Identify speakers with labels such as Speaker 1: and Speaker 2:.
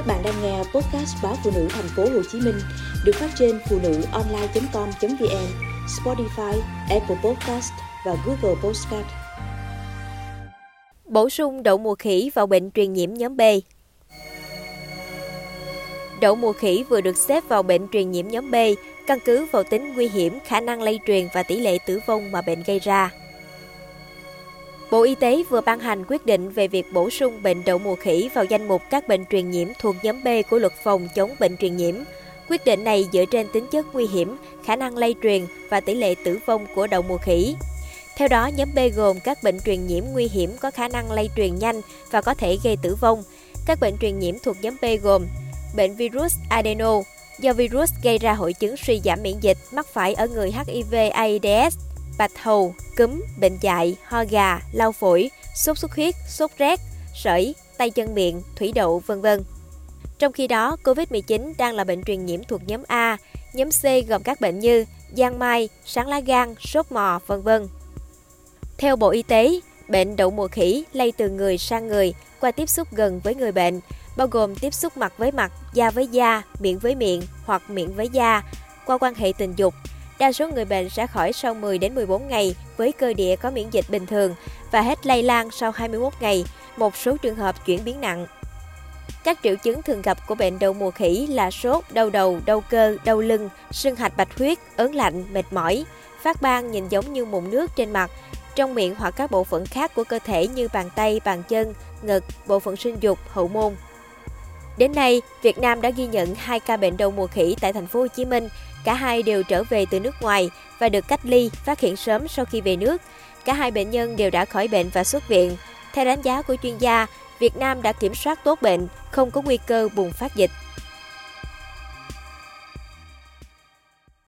Speaker 1: Các bạn đang nghe podcast báo phụ nữ thành phố Hồ Chí Minh được phát trên phụ nữ online.com.vn, Spotify, Apple Podcast và Google Podcast.
Speaker 2: Bổ sung đậu mùa khỉ vào bệnh truyền nhiễm nhóm B. Đậu mùa khỉ vừa được xếp vào bệnh truyền nhiễm nhóm B, căn cứ vào tính nguy hiểm, khả năng lây truyền và tỷ lệ tử vong mà bệnh gây ra. Bộ Y tế vừa ban hành quyết định về việc bổ sung bệnh đậu mùa khỉ vào danh mục các bệnh truyền nhiễm thuộc nhóm B của luật phòng chống bệnh truyền nhiễm. Quyết định này dựa trên tính chất nguy hiểm, khả năng lây truyền và tỷ lệ tử vong của đậu mùa khỉ. Theo đó, nhóm B gồm các bệnh truyền nhiễm nguy hiểm có khả năng lây truyền nhanh và có thể gây tử vong. Các bệnh truyền nhiễm thuộc nhóm B gồm bệnh virus adeno, do virus gây ra hội chứng suy giảm miễn dịch mắc phải ở người HIV/AIDS, bạch hầu, cúm, bệnh dại, ho gà, lau phổi, sốt xuất huyết, sốt rét, sởi, tay chân miệng, thủy đậu, vân vân. Trong khi đó, COVID-19 đang là bệnh truyền nhiễm thuộc nhóm A, nhóm C gồm các bệnh như giang mai, sáng lá gan, sốt mò, vân vân. Theo Bộ Y tế, bệnh đậu mùa khỉ lây từ người sang người qua tiếp xúc gần với người bệnh, bao gồm tiếp xúc mặt với mặt, da với da, miệng với miệng hoặc miệng với da, qua quan hệ tình dục. Đa số người bệnh sẽ khỏi sau 10 đến 14 ngày với cơ địa có miễn dịch bình thường và hết lây lan sau 21 ngày, một số trường hợp chuyển biến nặng. Các triệu chứng thường gặp của bệnh đậu mùa khỉ là sốt, đau đầu, đau cơ, đau lưng, sưng hạch bạch huyết, ớn lạnh, mệt mỏi, phát ban nhìn giống như mụn nước trên mặt, trong miệng hoặc các bộ phận khác của cơ thể như bàn tay, bàn chân, ngực, bộ phận sinh dục, hậu môn. Đến nay, Việt Nam đã ghi nhận 2 ca bệnh đậu mùa khỉ tại thành phố Hồ Chí Minh. Cả hai đều trở về từ nước ngoài và được cách ly, phát hiện sớm sau khi về nước. Cả hai bệnh nhân đều đã khỏi bệnh và xuất viện. Theo đánh giá của chuyên gia, Việt Nam đã kiểm soát tốt bệnh, không có nguy cơ bùng phát dịch.